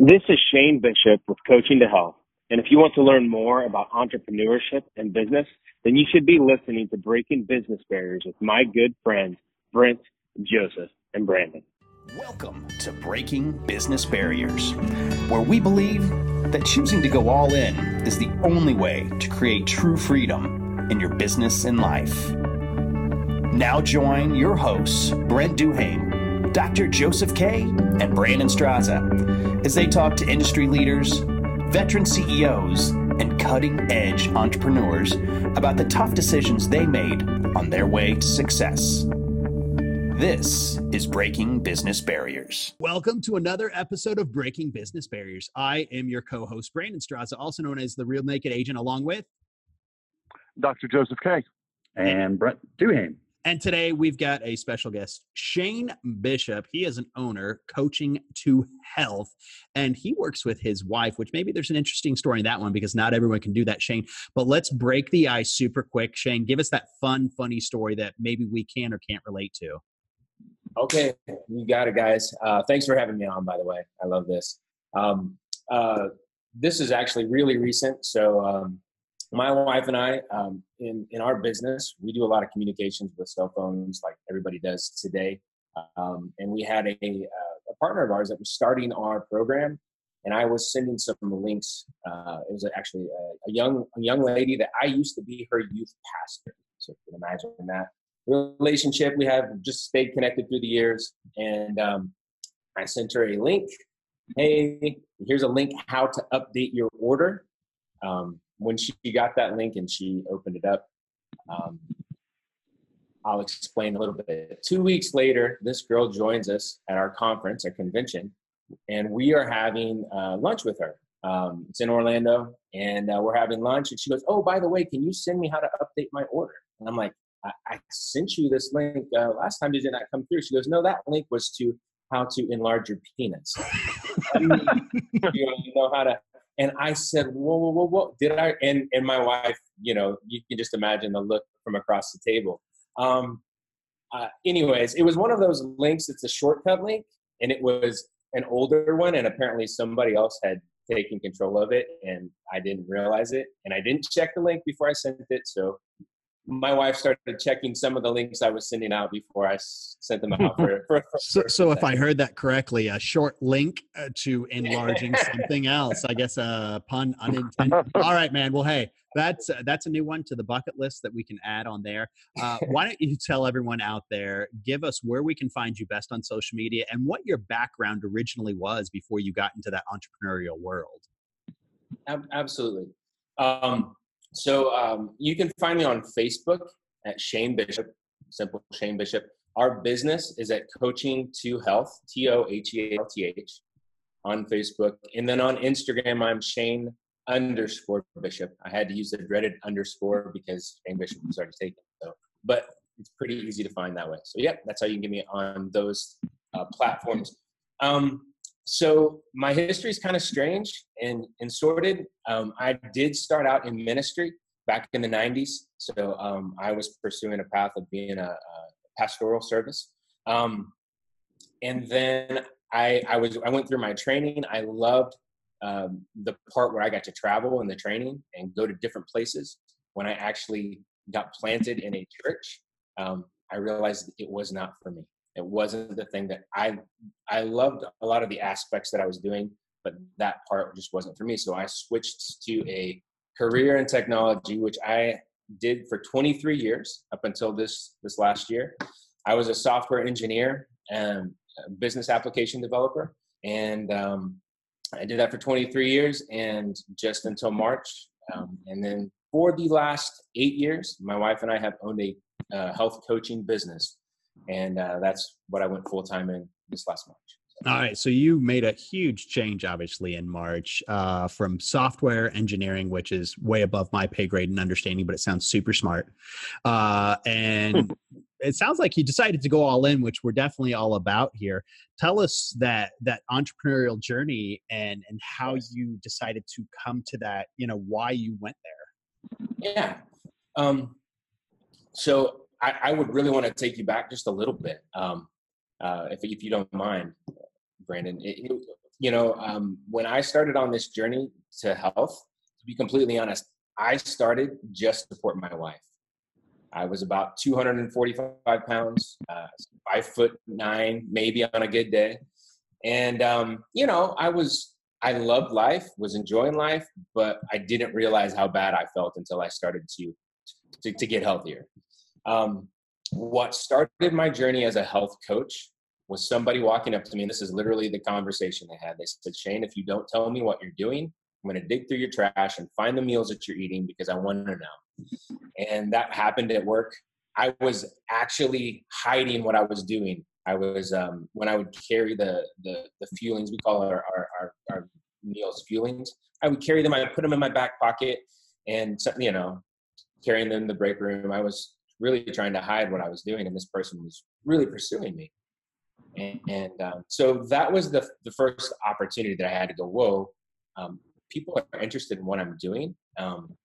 This is Shane Bishop with Coaching to Health. And if you want to learn more about entrepreneurship and business, then you should be listening to Breaking Business Barriers with my good friends, Brent, Joseph, and Brandon. Welcome to Breaking Business Barriers, where we believe that choosing to go all in is the only way to create true freedom in your business and life. Now join your hosts, Brent Duhame, Dr. Joseph Kay, and Brandon Straza as they talk to industry leaders, veteran CEOs, and cutting edge entrepreneurs about the tough decisions they made on their way to success. This is Breaking Business Barriers. Welcome to another episode of Breaking Business Barriers. I am your co host, Brandon Straza, also known as the Real Naked Agent, along with Dr. Joseph Kay. And Brent Duhame. And today we've got a special guest, Shane Bishop. He is an owner, coaching to health, and he works with his wife, which maybe there's an interesting story in that one because not everyone can do that, Shane. But let's break the ice super quick. Shane, give us that fun, funny story that maybe we can or can't relate to. Okay, you got it, guys. Uh, thanks for having me on, by the way. I love this. Um, uh, this is actually really recent. So, um, my wife and I, um, in in our business, we do a lot of communications with cell phones, like everybody does today. Um, and we had a, a, partner of ours that was starting our program, and I was sending some links. Uh, it was actually a, a, young a young lady that I used to be her youth pastor. So you can imagine that relationship. We have just stayed connected through the years, and um, I sent her a link. Hey, here's a link how to update your order. Um, when she got that link and she opened it up, um, I'll explain a little bit. Two weeks later, this girl joins us at our conference, our convention, and we are having uh, lunch with her. Um, it's in Orlando, and uh, we're having lunch. And she goes, "Oh, by the way, can you send me how to update my order?" And I'm like, "I, I sent you this link uh, last time. Did it not come through?" She goes, "No, that link was to how to enlarge your penis. you know how to and I said, whoa, whoa, whoa, whoa. Did I? And, and my wife, you know, you can just imagine the look from across the table. Um, uh, anyways, it was one of those links. It's a shortcut link, and it was an older one, and apparently somebody else had taken control of it, and I didn't realize it, and I didn't check the link before I sent it. So my wife started checking some of the links I was sending out before I sent them out. For, for, for so, so if I heard that correctly, a short link uh, to enlarging something else. I guess a pun unintended. All right, man. Well, hey, that's uh, that's a new one to the bucket list that we can add on there. Uh, why don't you tell everyone out there, give us where we can find you best on social media and what your background originally was before you got into that entrepreneurial world? Absolutely. Um, so um, you can find me on Facebook at Shane Bishop, simple Shane Bishop. Our business is at Coaching to Health, T O H E A L T H, on Facebook. And then on Instagram, I'm Shane underscore Bishop. I had to use the dreaded underscore because Shane Bishop was already taken. So, but it's pretty easy to find that way. So, yeah, that's how you can get me on those uh, platforms. Um, so my history is kind of strange and, and sorted. Um, I did start out in ministry back in the 90s. So um, I was pursuing a path of being a, a pastoral service. Um, and then I, I was I went through my training. I loved um, the part where I got to travel in the training and go to different places. When I actually got planted in a church, um, I realized it was not for me. It wasn't the thing that I I loved a lot of the aspects that I was doing, but that part just wasn't for me. So I switched to a career in technology, which I did for 23 years up until this this last year. I was a software engineer and business application developer, and um, I did that for 23 years, and just until March. Um, and then for the last eight years, my wife and I have owned a uh, health coaching business and uh, that's what I went full time in this last March. All right, so you made a huge change, obviously, in March uh, from software engineering, which is way above my pay grade and understanding, but it sounds super smart. Uh, and it sounds like you decided to go all in, which we're definitely all about here. Tell us that that entrepreneurial journey and and how you decided to come to that. You know, why you went there. Yeah. Um, so I, I, would really want to take you back just a little bit, um, uh, if, if you don't mind, Brandon. It, you know, um, when I started on this journey to health, to be completely honest, I started just to support my wife. I was about 245 pounds, uh, five foot nine, maybe on a good day. And, um, you know, I was, I loved life, was enjoying life, but I didn't realize how bad I felt until I started to, to, to get healthier. Um, what started my journey as a health coach was somebody walking up to me, and this is literally the conversation they had. They said, Shane, if you don't tell me what you're doing, I'm going to dig through your trash and find the meals that you're eating because I want to know. And that happened at work. I was actually hiding what I was doing. I was um, when I would carry the the, the fuelings. We call our, our, our, our meals fuelings. I would carry them. I would put them in my back pocket, and you know, carrying them in the break room. I was really trying to hide what I was doing, and this person was really pursuing me. And, and um, so that was the the first opportunity that I had to go. Whoa, um, people are interested in what I'm doing. Um,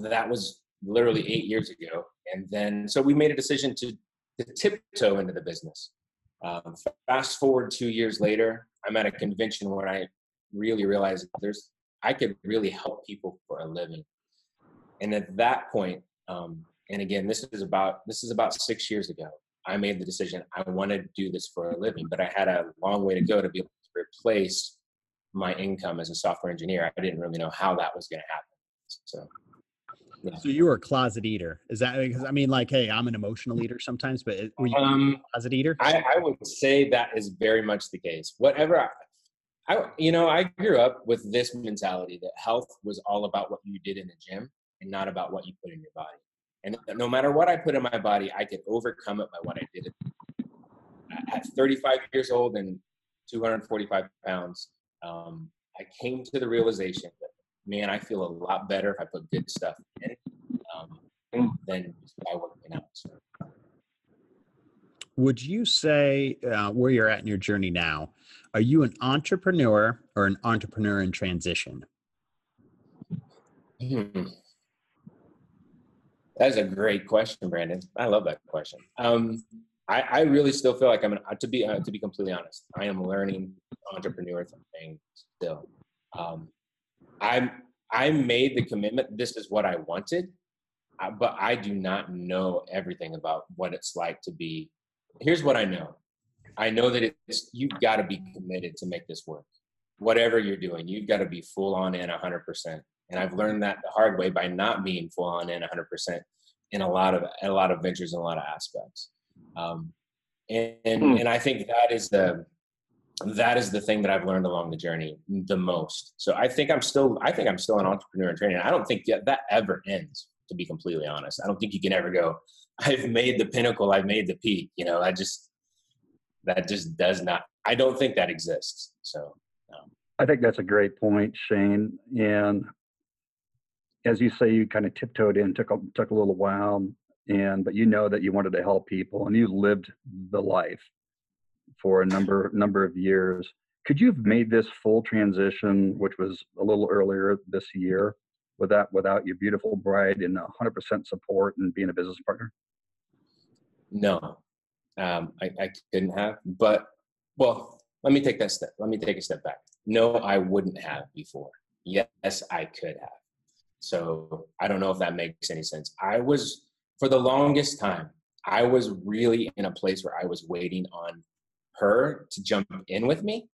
that was literally eight years ago. And then, so we made a decision to, to tiptoe into the business. Um, fast forward two years later, I'm at a convention where I really realized there's, I could really help people for a living. And at that point, um, and again, this is about, this is about six years ago. I made the decision I want to do this for a living, but I had a long way to go to be able to replace my income as a software engineer. I didn't really know how that was going to happen. So, yeah. so you were a closet eater. Is that because I mean, like, hey, I'm an emotional eater sometimes, but were you um, a closet eater? I, I, would say that is very much the case. Whatever. I, I, you know, I grew up with this mentality that health was all about what you did in the gym and not about what you put in your body. And no matter what I put in my body, I could overcome it by what I did. At 35 years old and 245 pounds, um, I came to the realization that man, I feel a lot better if I put good stuff in um, than by working out. So. Would you say uh, where you're at in your journey now? Are you an entrepreneur or an entrepreneur in transition? Hmm. That's a great question, Brandon. I love that question. Um, I, I, really still feel like I'm an, to be uh, to be completely honest. I am learning entrepreneur thing still. Um, I'm I made the commitment. This is what I wanted, uh, but I do not know everything about what it's like to be. Here's what I know. I know that it's you've got to be committed to make this work. Whatever you're doing, you've got to be full on in 100%. And I've learned that the hard way by not being full on in 100% in a lot of a lot of ventures and a lot of aspects. Um, and and, hmm. and I think that is the that is the thing that I've learned along the journey the most. So I think I'm still I think I'm still an entrepreneur in training. I don't think that ever ends. To be completely honest, I don't think you can ever go. I've made the pinnacle. I've made the peak. You know, I just that just does not. I don't think that exists. So. Um, I think that's a great point, Shane. And as you say, you kind of tiptoed in, took a, took a little while and but you know that you wanted to help people and you lived the life for a number number of years. Could you have made this full transition which was a little earlier this year without without your beautiful bride and 100% support and being a business partner? No. Um, I, I couldn't have but well let me take that step let me take a step back. No i wouldn't have before. Yes i could have so i don't know if that makes any sense i was for the longest time, I was really in a place where I was waiting on her to jump in with me,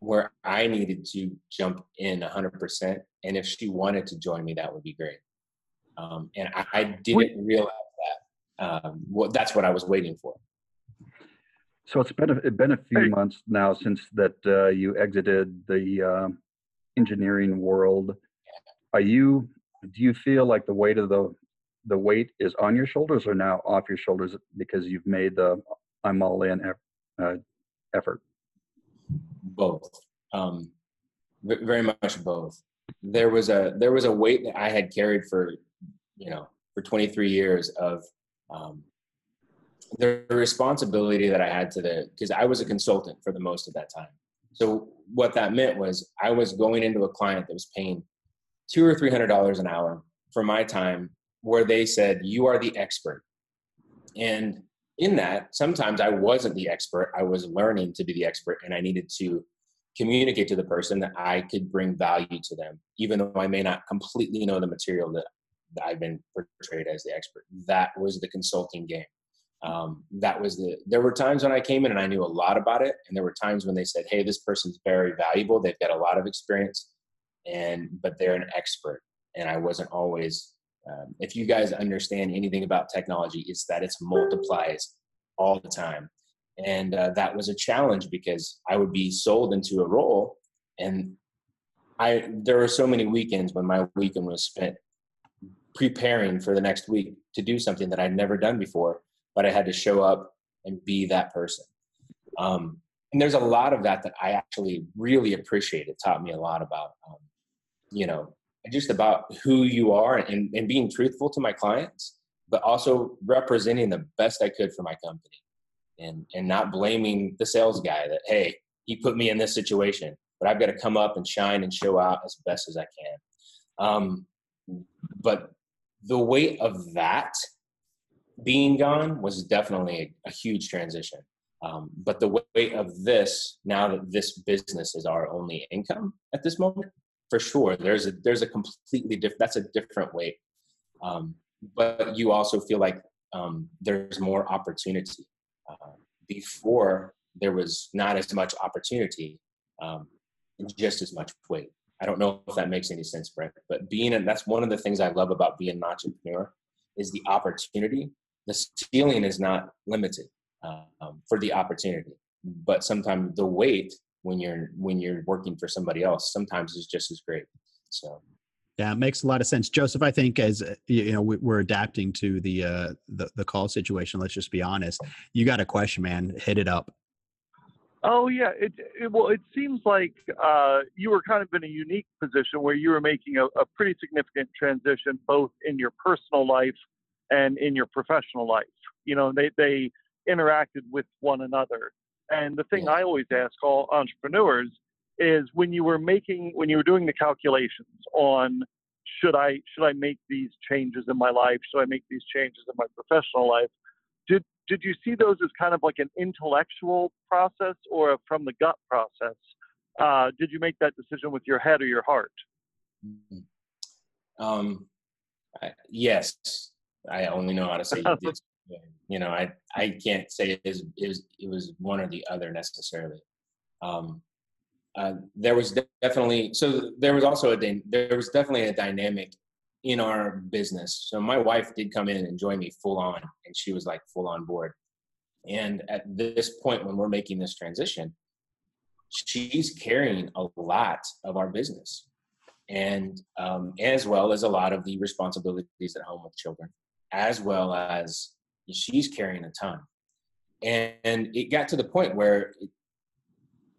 where I needed to jump in 100%. And if she wanted to join me, that would be great. Um, and I, I didn't realize that. Um, well, that's what I was waiting for. So it's been a, it's been a few months now since that uh, you exited the uh, engineering world. Are you? Do you feel like the weight of the the weight is on your shoulders or now off your shoulders because you've made the I'm all in uh, effort? Both, um, very much both. There was a there was a weight that I had carried for you know for 23 years of um, the responsibility that I had to the because I was a consultant for the most of that time. So what that meant was I was going into a client that was paying two or three hundred dollars an hour for my time where they said, You are the expert. And in that, sometimes I wasn't the expert. I was learning to be the expert and I needed to communicate to the person that I could bring value to them, even though I may not completely know the material that, that I've been portrayed as the expert. That was the consulting game. Um, that was the. There were times when I came in and I knew a lot about it, and there were times when they said, "Hey, this person's very valuable. They've got a lot of experience, and but they're an expert." And I wasn't always. Um, if you guys understand anything about technology, it's that it's multiplies all the time and uh, that was a challenge because I would be sold into a role, and I there were so many weekends when my weekend was spent preparing for the next week to do something that I'd never done before, but I had to show up and be that person. Um, and there's a lot of that that I actually really appreciate. It taught me a lot about, um, you know, just about who you are and, and being truthful to my clients, but also representing the best I could for my company and and not blaming the sales guy that hey he put me in this situation but i've got to come up and shine and show out as best as i can. Um, but the weight of that being gone was definitely a, a huge transition. Um, but the weight of this now that this business is our only income at this moment for sure there's a there's a completely different that's a different weight um, but you also feel like um, there's more opportunity uh, before there was not as much opportunity um, and just as much weight. I don't know if that makes any sense, Brent, but being, and that's one of the things I love about being an entrepreneur is the opportunity. The ceiling is not limited um, for the opportunity, but sometimes the weight when you're when you're working for somebody else sometimes is just as great. So yeah, it makes a lot of sense, Joseph. I think as uh, you know, we're adapting to the uh, the, the call situation. Let's just be honest. You got a question, man? Hit it up. Oh yeah, it, it well, it seems like uh, you were kind of in a unique position where you were making a, a pretty significant transition, both in your personal life and in your professional life. You know, they they interacted with one another. And the thing I always ask all entrepreneurs is when you were making when you were doing the calculations on should I should I make these changes in my life? Should I make these changes in my professional life? Did did you see those as kind of like an intellectual process or a from the gut process? Uh, did you make that decision with your head or your heart? Mm-hmm. Um, I, yes, I only know how to say. You know, I I can't say it is it was it was one or the other necessarily. Um, uh, there was definitely so there was also a there was definitely a dynamic in our business. So my wife did come in and join me full on, and she was like full on board. And at this point, when we're making this transition, she's carrying a lot of our business, and um, as well as a lot of the responsibilities at home with children, as well as she's carrying a ton. And, and it got to the point where it,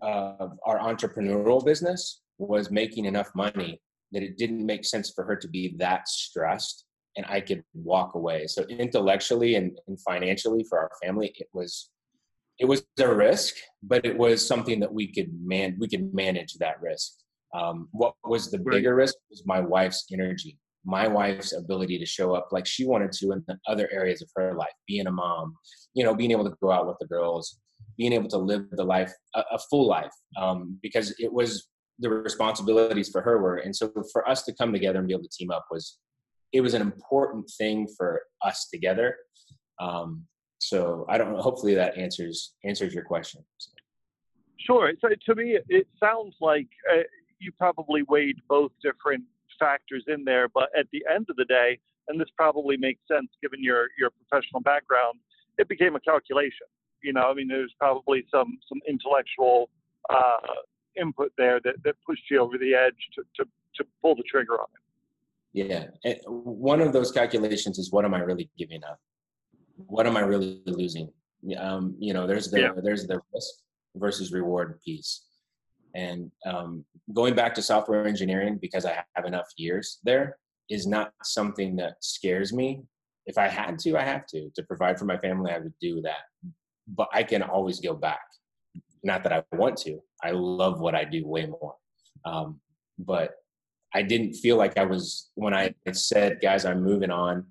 of our entrepreneurial business was making enough money that it didn't make sense for her to be that stressed and I could walk away. So intellectually and, and financially for our family, it was it was a risk, but it was something that we could man we could manage that risk. Um, what was the bigger risk was my wife's energy, my wife's ability to show up like she wanted to in the other areas of her life, being a mom, you know, being able to go out with the girls, being able to live the life, a, a full life, um, because it was the responsibilities for her were. And so for us to come together and be able to team up was, it was an important thing for us together. Um, so I don't know. Hopefully that answers answers your question. So. Sure. So to me, it sounds like uh, you probably weighed both different factors in there, but at the end of the day, and this probably makes sense given your your professional background, it became a calculation. You know, I mean, there's probably some some intellectual uh, input there that, that pushed you over the edge to, to, to pull the trigger on it. Yeah. And one of those calculations is what am I really giving up? What am I really losing? Um, you know, there's the yeah. there's the risk versus reward piece. And um, going back to software engineering because I have enough years there is not something that scares me. If I had to, I have to. To provide for my family, I would do that but I can always go back. Not that I want to. I love what I do way more. Um, but I didn't feel like I was when I said, "Guys, I'm moving on."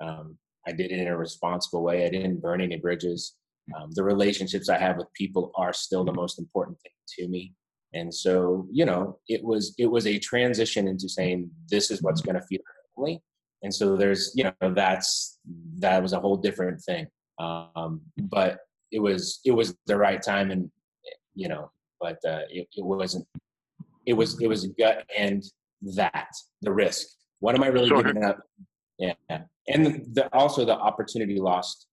Um, I did it in a responsible way. I didn't burn any bridges. Um, the relationships I have with people are still the most important thing to me. And so, you know, it was it was a transition into saying this is what's going to feed our family. And so there's, you know, that's that was a whole different thing. Um, but it was it was the right time, and you know, but uh, it, it wasn't. It was it was gut and that the risk. What am I really sure. giving up? Yeah, and the, also the opportunity lost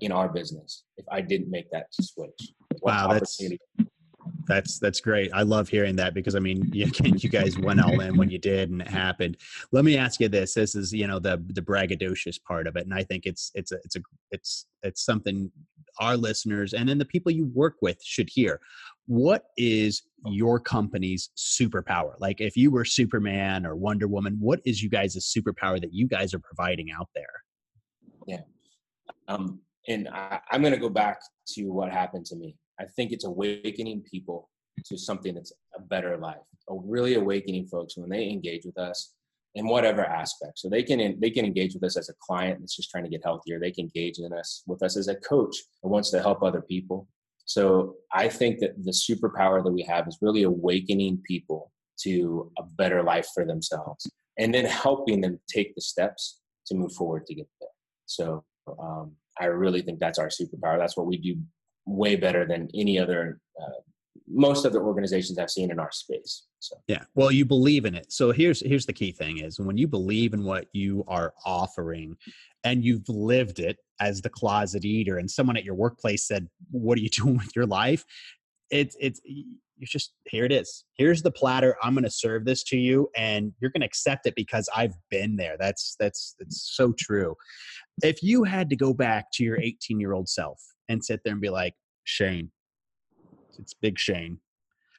in our business if I didn't make that switch. What wow, that's that's that's great. I love hearing that because I mean, you, you guys went all in when you did, and it happened. Let me ask you this: This is you know the the braggadocious part of it, and I think it's it's a it's a it's it's something our listeners and then the people you work with should hear. What is your company's superpower? Like, if you were Superman or Wonder Woman, what is you guys' superpower that you guys are providing out there? Yeah. Um, and I, I'm going to go back to what happened to me. I think it's awakening people to something that's a better life, a really awakening folks when they engage with us in whatever aspect. So they can they can engage with us as a client that's just trying to get healthier. They can engage in us with us as a coach that wants to help other people. So I think that the superpower that we have is really awakening people to a better life for themselves, and then helping them take the steps to move forward to get there. So um, I really think that's our superpower. That's what we do way better than any other uh, most other organizations I've seen in our space. So yeah, well, you believe in it. So here's here's the key thing: is when you believe in what you are offering, and you've lived it as the closet eater, and someone at your workplace said, "What are you doing with your life?" It's it's you're just here it is. Here's the platter. I'm going to serve this to you, and you're going to accept it because I've been there. That's that's it's so true. If you had to go back to your 18 year old self and sit there and be like, Shane, it's big Shane.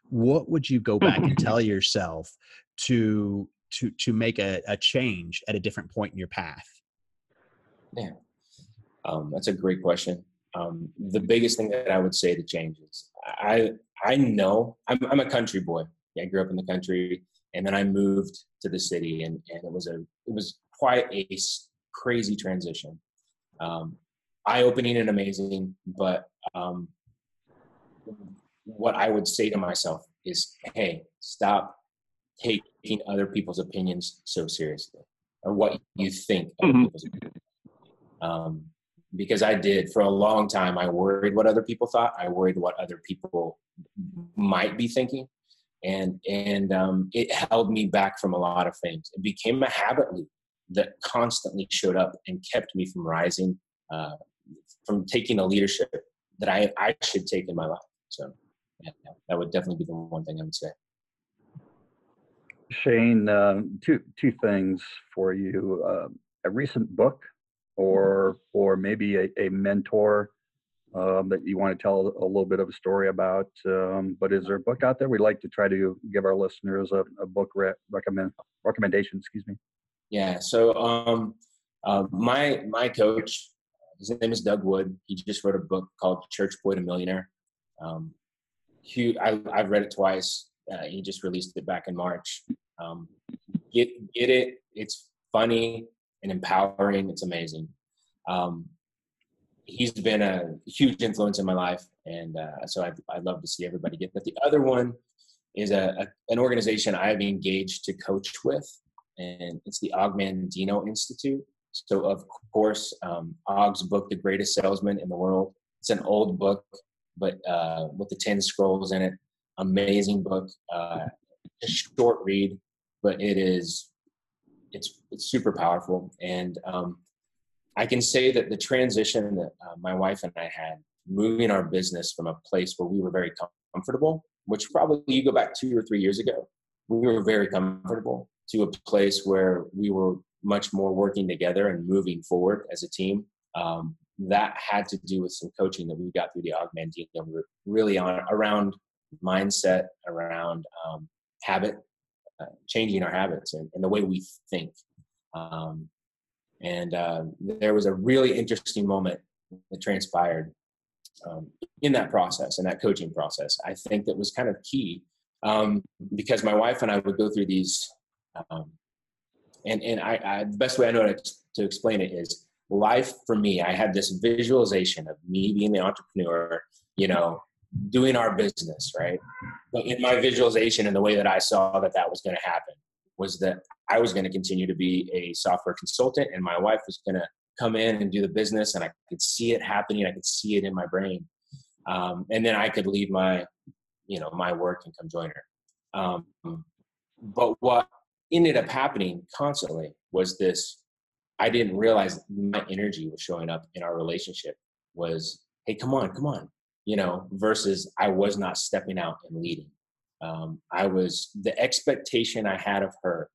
What would you go back and tell yourself to to to make a, a change at a different point in your path? Yeah, um, that's a great question. Um, the biggest thing that I would say to change is I I know I'm, I'm a country boy. I grew up in the country, and then I moved to the city, and, and it was a it was quite a crazy transition. Um, eye opening and amazing, but um, what I would say to myself is, hey, stop taking other people's opinions so seriously, or what you think mm-hmm. um, because I did for a long time. I worried what other people thought. I worried what other people might be thinking, and and um, it held me back from a lot of things. It became a habit loop that constantly showed up and kept me from rising, uh, from taking a leadership that I I should take in my life. So yeah, that would definitely be the one thing I would say. Shane, um, two two things for you: uh, a recent book, or or maybe a, a mentor um, that you want to tell a little bit of a story about. Um, but is there a book out there? We'd like to try to give our listeners a, a book re- recommend recommendation. Excuse me. Yeah. So um, uh, my my coach, his name is Doug Wood. He just wrote a book called Church Boy to Millionaire. Um. I, have read it twice. Uh, he just released it back in March. Um, get get it. It's funny and empowering. It's amazing. Um, he's been a huge influence in my life, and uh, so I I love to see everybody get that. The other one is a, a, an organization I've engaged to coach with, and it's the Og Mandino Institute. So of course, um, Og's book, The Greatest Salesman in the World. It's an old book but uh, with the 10 scrolls in it. Amazing book. Uh, a short read, but it is it's it's super powerful. And um, I can say that the transition that uh, my wife and I had moving our business from a place where we were very comfortable, which probably you go back two or three years ago, we were very comfortable to a place where we were much more working together and moving forward as a team. Um, that had to do with some coaching that we got through the. We were really on around mindset, around um, habit, uh, changing our habits and, and, the way we think. Um, and uh, there was a really interesting moment that transpired um, in that process, in that coaching process. I think that was kind of key um, because my wife and I would go through these. Um, and and I, I, the best way I know to, to explain it is life for me, I had this visualization of me being the entrepreneur, you know, doing our business, right? But in my visualization and the way that I saw that that was going to happen was that I was going to continue to be a software consultant and my wife was going to come in and do the business and I could see it happening. I could see it in my brain. Um, and then I could leave my, you know, my work and come join her. Um, but what ended up happening constantly was this I didn't realize my energy was showing up in our relationship was, hey, come on, come on, you know, versus I was not stepping out and leading. Um, I was, the expectation I had of her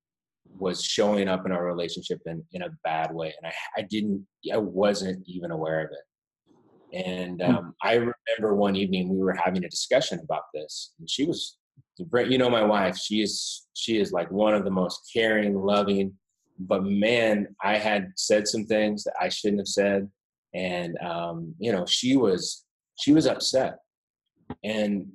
was showing up in our relationship in, in a bad way. And I, I didn't, I wasn't even aware of it. And hmm. um, I remember one evening we were having a discussion about this, and she was, you know, my wife. She is, she is like one of the most caring, loving, but man, I had said some things that I shouldn't have said, and um, you know, she was she was upset, and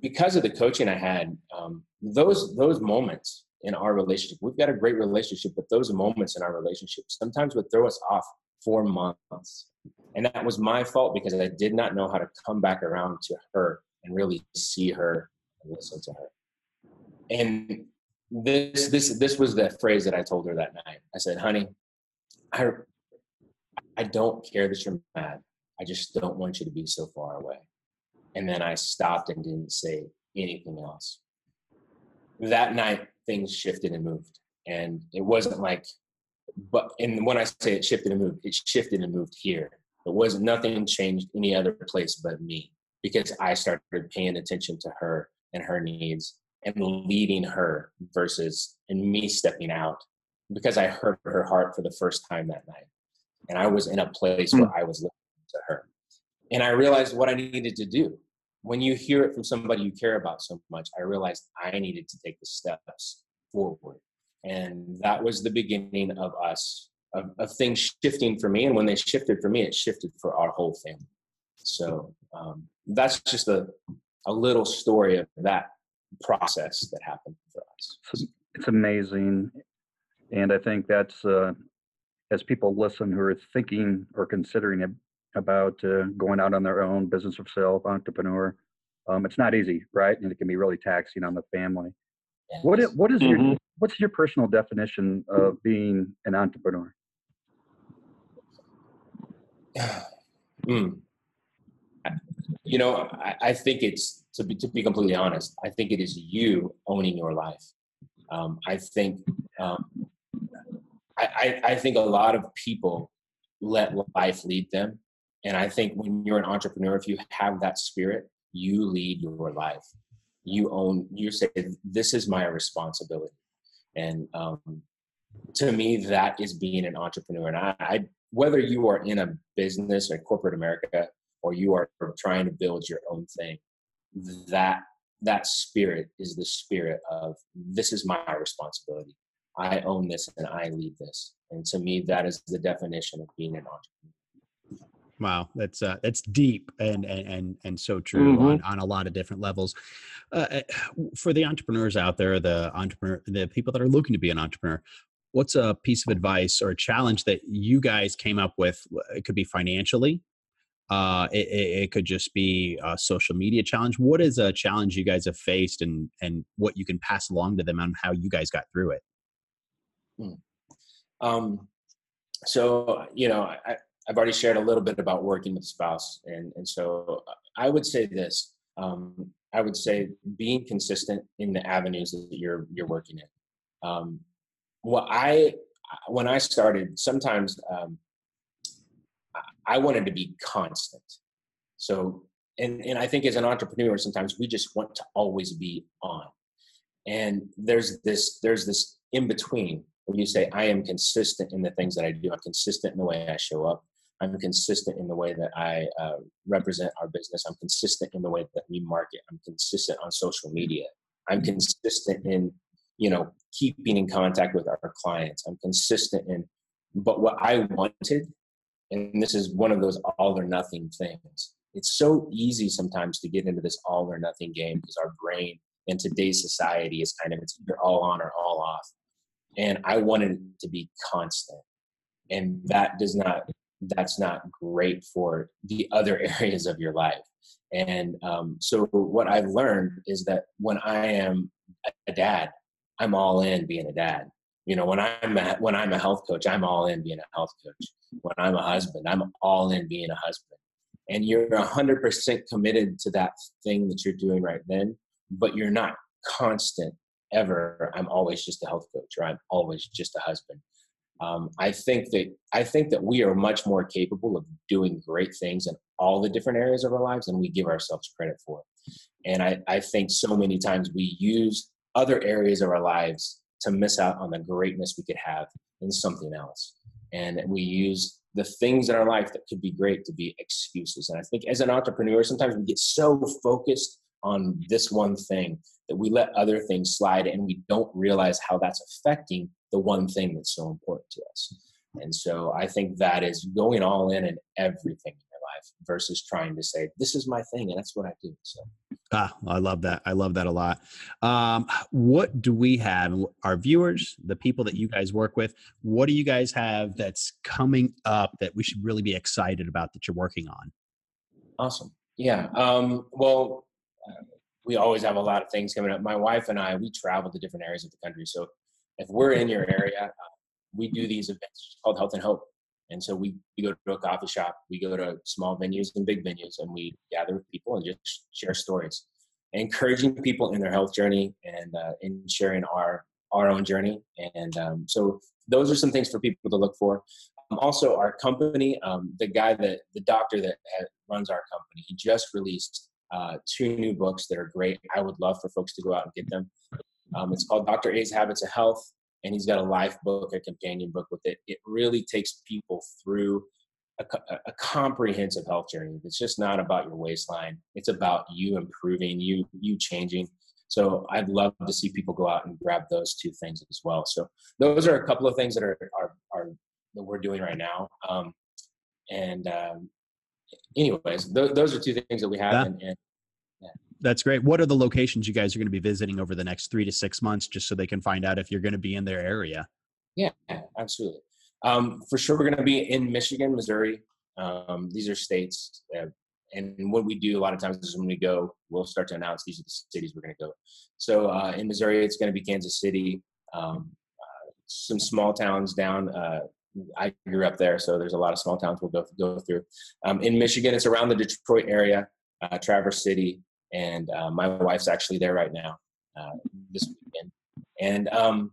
because of the coaching I had, um, those those moments in our relationship, we've got a great relationship, but those moments in our relationship sometimes would throw us off for months, and that was my fault because I did not know how to come back around to her and really see her listen to her. And this this this was the phrase that I told her that night. I said, "Honey, I I don't care that you're mad. I just don't want you to be so far away." And then I stopped and didn't say anything else. That night, things shifted and moved, and it wasn't like. But and when I say it shifted and moved, it shifted and moved here. It wasn't nothing changed any other place but me because I started paying attention to her and her needs and leading her versus and me stepping out because I heard her heart for the first time that night. And I was in a place mm. where I was listening to her. And I realized what I needed to do. When you hear it from somebody you care about so much, I realized I needed to take the steps forward. And that was the beginning of us, of, of things shifting for me. And when they shifted for me, it shifted for our whole family. So um, that's just a, a little story of that process that happened for us. It's, it's amazing. And I think that's, uh, as people listen who are thinking or considering about uh, going out on their own, business of self, entrepreneur, um, it's not easy, right? And it can be really taxing on the family. Yes. What is, what is mm-hmm. your what's your personal definition of being an entrepreneur? mm. You know, I, I think it's to be, to be completely honest, I think it is you owning your life. Um, I think um, I, I, think a lot of people let life lead them, and I think when you're an entrepreneur, if you have that spirit, you lead your life. You own. You say, "This is my responsibility," and um, to me, that is being an entrepreneur. And I, I, whether you are in a business or corporate America, or you are trying to build your own thing, that that spirit is the spirit of this is my responsibility. I own this and I lead this. And to me, that is the definition of being an entrepreneur. Wow, that's uh, that's deep and and and, and so true mm-hmm. on, on a lot of different levels. Uh, uh, for the entrepreneurs out there, the entrepreneur, the people that are looking to be an entrepreneur, what's a piece of advice or a challenge that you guys came up with? It could be financially, uh, it, it, could just be a social media challenge. What is a challenge you guys have faced, and and what you can pass along to them on how you guys got through it? Hmm. Um, so you know, I, have already shared a little bit about working with spouse, and and so I would say this. Um, I would say being consistent in the avenues that you're you're working in. Um, what I when I started, sometimes um, I wanted to be constant. So, and, and I think as an entrepreneur, sometimes we just want to always be on. And there's this, there's this in between where you say, I am consistent in the things that I do. I'm consistent in the way I show up. I'm consistent in the way that I uh, represent our business. I'm consistent in the way that we market. I'm consistent on social media. I'm consistent in, you know, keeping in contact with our clients. I'm consistent in, but what I wanted and this is one of those all or nothing things. It's so easy sometimes to get into this all or nothing game because our brain in today's society is kind of it's either all on or all off. And I wanted it to be constant. And that does not that's not great for the other areas of your life. And um, so what I've learned is that when I am a dad, I'm all in being a dad. You know, when I'm a, when I'm a health coach, I'm all in being a health coach. When I'm a husband, I'm all in being a husband. And you're 100% committed to that thing that you're doing right then, but you're not constant ever. I'm always just a health coach, or I'm always just a husband. Um, I think that I think that we are much more capable of doing great things in all the different areas of our lives than we give ourselves credit for. And I, I think so many times we use other areas of our lives to miss out on the greatness we could have in something else. And we use the things in our life that could be great to be excuses. And I think as an entrepreneur, sometimes we get so focused on this one thing that we let other things slide and we don't realize how that's affecting the one thing that's so important to us. And so I think that is going all in in everything in your life versus trying to say this is my thing and that's what i do so ah i love that. I love that a lot. Um, what do we have? Our viewers the people that you guys work with what do you guys have that's coming up that we should really be excited about that you're working on? Awesome. Yeah um, well uh, we always have a lot of things coming up. My wife and i we travel to different areas of the country. So if we're in your area uh, we do these events called health and hope and so we, we go to a coffee shop, we go to small venues and big venues, and we gather people and just share stories, encouraging people in their health journey and uh, in sharing our our own journey. And um, so those are some things for people to look for. Um, also, our company, um, the guy that the doctor that runs our company, he just released uh, two new books that are great. I would love for folks to go out and get them. Um, it's called Dr. A's Habits of Health and he's got a life book, a companion book with it. It really takes people through a, a, comprehensive health journey. It's just not about your waistline. It's about you improving, you you changing. So I'd love to see people go out and grab those two things as well. So those are a couple of things that are are, are that we're doing right now. Um, and um, anyways, th- those are two things that we have, yeah. and, and that's great. What are the locations you guys are going to be visiting over the next three to six months, just so they can find out if you're going to be in their area? Yeah, absolutely. Um, for sure, we're going to be in Michigan, Missouri. Um, these are states, uh, and what we do a lot of times is when we go, we'll start to announce these are the cities we're going to go. So uh, in Missouri, it's going to be Kansas City, um, uh, some small towns down. Uh, I grew up there, so there's a lot of small towns we'll go go through. Um, in Michigan, it's around the Detroit area, uh, Traverse City, and uh, my wife's actually there right now uh, this weekend. And um,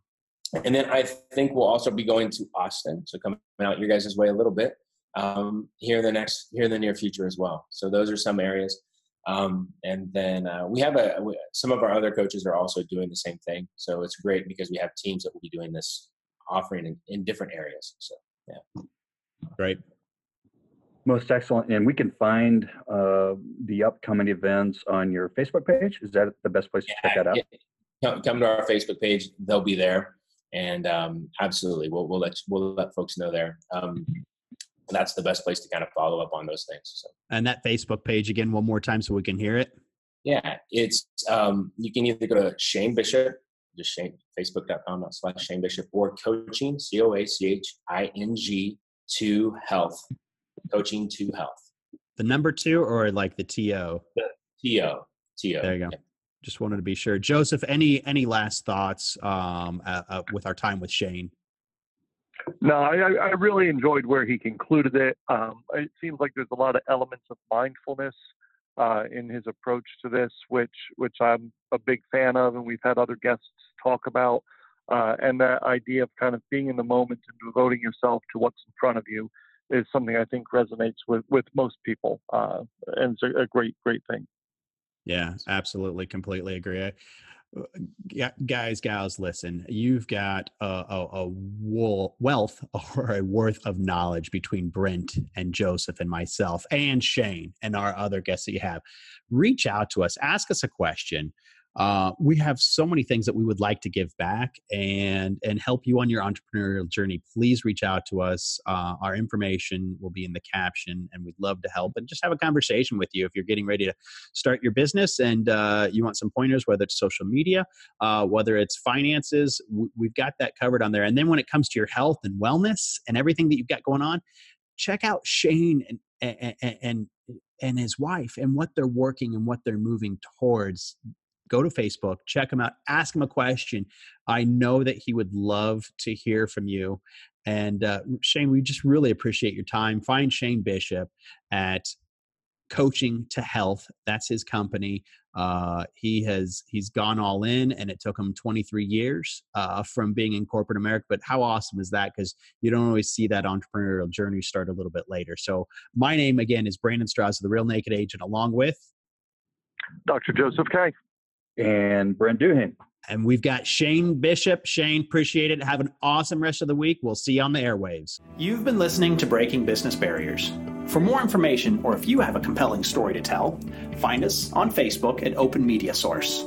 and then I think we'll also be going to Austin, so coming out your guys' way a little bit um, here in the next here in the near future as well. So those are some areas. Um, and then uh, we have a some of our other coaches are also doing the same thing. So it's great because we have teams that will be doing this offering in, in different areas. So yeah, great. Most excellent. And we can find uh, the upcoming events on your Facebook page. Is that the best place to check that out? Yeah. Come, to our Facebook page. They'll be there. And um, absolutely, we'll, we'll, let, we'll let folks know there. Um, that's the best place to kind of follow up on those things. So. And that Facebook page again, one more time so we can hear it. Yeah, it's um, you can either go to Shane Bishop, just Shane, facebook.com slash Shane Bishop, or coaching, C O A C H I N G, to health coaching to health. The number two or like the TO? The TO. TO. There you go. Yeah. Just wanted to be sure. Joseph, any any last thoughts um, uh, uh, with our time with Shane? No, I, I really enjoyed where he concluded it. Um, it seems like there's a lot of elements of mindfulness uh, in his approach to this, which which I'm a big fan of, and we've had other guests talk about. Uh, and that idea of kind of being in the moment and devoting yourself to what's in front of you is something I think resonates with with most people, uh, and it's a, a, great great thing. Yeah, absolutely, completely agree. I, uh, guys, gals, listen. You've got a, a, a wealth or a worth of knowledge between Brent and Joseph and myself and Shane and our other guests that you have. Reach out to us, ask us a question. Uh, we have so many things that we would like to give back and and help you on your entrepreneurial journey. Please reach out to us. Uh, our information will be in the caption and we'd love to help and just have a conversation with you if you're getting ready to start your business and uh, you want some pointers whether it's social media uh, whether it's finances we've got that covered on there. And then when it comes to your health and wellness and everything that you've got going on check out shane and and, and and his wife and what they're working and what they're moving towards go to Facebook, check him out, ask him a question. I know that he would love to hear from you. And uh, Shane, we just really appreciate your time. Find Shane Bishop at Coaching to Health. That's his company. Uh, he has he's gone all in, and it took him 23 years uh, from being in corporate America. But how awesome is that? Because you don't always see that entrepreneurial journey start a little bit later. So my name again is Brandon Straza, the Real Naked Agent, along with Dr. Joseph Kay and Brent Duhigg. And we've got Shane Bishop. Shane, appreciate it. Have an awesome rest of the week. We'll see you on the airwaves. You've been listening to Breaking Business Barriers. For more information, or if you have a compelling story to tell, find us on Facebook at Open Media Source.